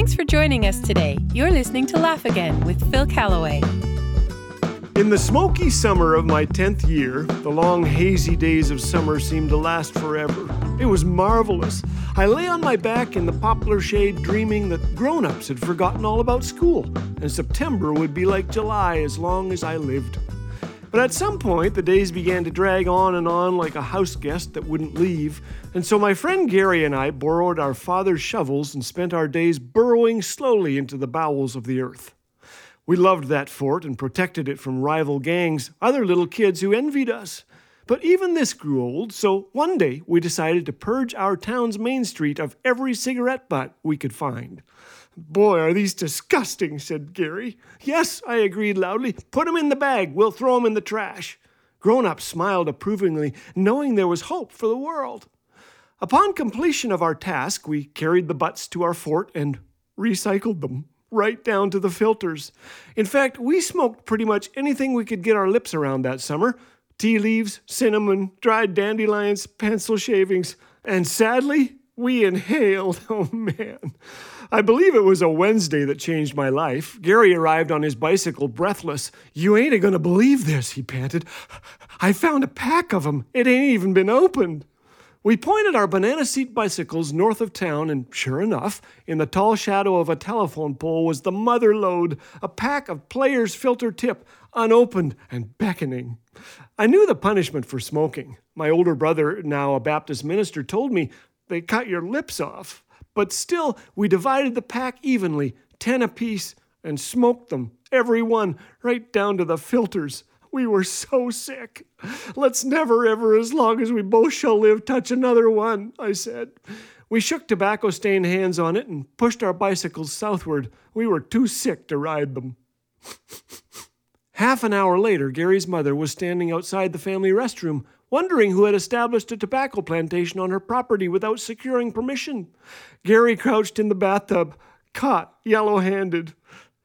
Thanks for joining us today. You're listening to Laugh Again with Phil Callaway. In the smoky summer of my 10th year, the long hazy days of summer seemed to last forever. It was marvelous. I lay on my back in the poplar shade dreaming that grown ups had forgotten all about school, and September would be like July as long as I lived. But at some point, the days began to drag on and on like a house guest that wouldn't leave, and so my friend Gary and I borrowed our father's shovels and spent our days burrowing slowly into the bowels of the earth. We loved that fort and protected it from rival gangs, other little kids who envied us. But even this grew old, so one day we decided to purge our town's main street of every cigarette butt we could find. Boy, are these disgusting, said Gary. Yes, I agreed loudly. Put 'em in the bag. We'll throw 'em in the trash. Grown ups smiled approvingly, knowing there was hope for the world. Upon completion of our task, we carried the butts to our fort and recycled them right down to the filters. In fact, we smoked pretty much anything we could get our lips around that summer tea leaves, cinnamon, dried dandelions, pencil shavings, and sadly, we inhaled. Oh man. I believe it was a Wednesday that changed my life. Gary arrived on his bicycle breathless. You ain't a gonna believe this, he panted. I found a pack of 'em. It ain't even been opened. We pointed our banana seat bicycles north of town, and sure enough, in the tall shadow of a telephone pole was the mother lode, a pack of Player's Filter Tip, unopened and beckoning. I knew the punishment for smoking. My older brother, now a Baptist minister, told me they cut your lips off. But still, we divided the pack evenly, ten apiece, and smoked them, every one, right down to the filters. We were so sick. Let's never, ever, as long as we both shall live, touch another one, I said. We shook tobacco stained hands on it and pushed our bicycles southward. We were too sick to ride them. Half an hour later, Gary's mother was standing outside the family restroom, wondering who had established a tobacco plantation on her property without securing permission. Gary crouched in the bathtub, caught yellow handed.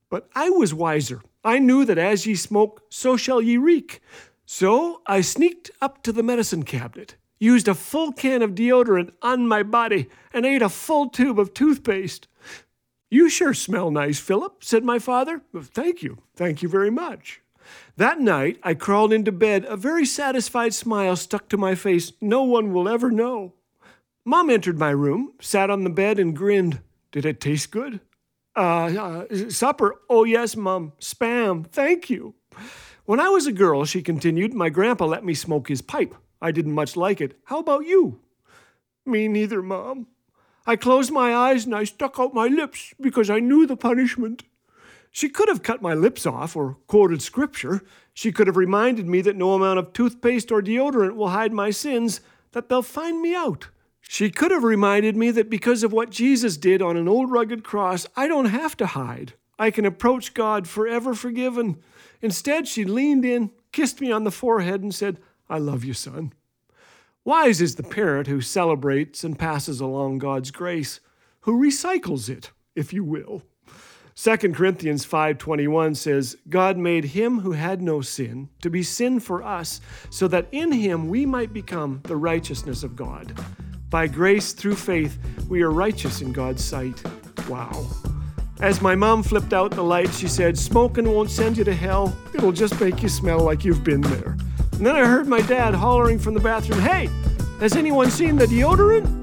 But I was wiser. I knew that as ye smoke, so shall ye reek. So I sneaked up to the medicine cabinet, used a full can of deodorant on my body, and ate a full tube of toothpaste. You sure smell nice, Philip, said my father. Thank you. Thank you very much. That night, I crawled into bed, a very satisfied smile stuck to my face. No one will ever know. Mom entered my room, sat on the bed, and grinned. Did it taste good? Uh, uh, supper. Oh, yes, Mom. Spam. Thank you. When I was a girl, she continued, my grandpa let me smoke his pipe. I didn't much like it. How about you? Me neither, Mom. I closed my eyes and I stuck out my lips because I knew the punishment. She could have cut my lips off or quoted scripture. She could have reminded me that no amount of toothpaste or deodorant will hide my sins, that they'll find me out. She could have reminded me that because of what Jesus did on an old rugged cross, I don't have to hide. I can approach God forever forgiven. Instead, she leaned in, kissed me on the forehead, and said, I love you, son. Wise is the parent who celebrates and passes along God's grace, who recycles it, if you will. 2 Corinthians 5:21 says, God made him who had no sin to be sin for us, so that in him we might become the righteousness of God. By grace through faith, we are righteous in God's sight. Wow. As my mom flipped out the light, she said, Smoking won't send you to hell. It'll just make you smell like you've been there. And then I heard my dad hollering from the bathroom, Hey, has anyone seen the deodorant?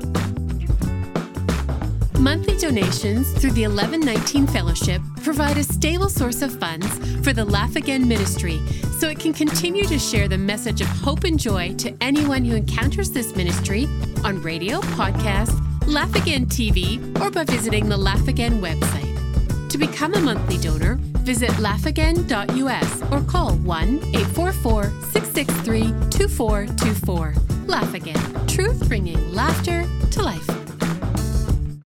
Monthly donations through the 1119 Fellowship provide a stable source of funds for the Laugh Again ministry so it can continue to share the message of hope and joy to anyone who encounters this ministry on radio, podcast, Laugh Again TV, or by visiting the Laugh Again website. To become a monthly donor, visit laughagain.us or call 1 844 663 2424. Laugh Again.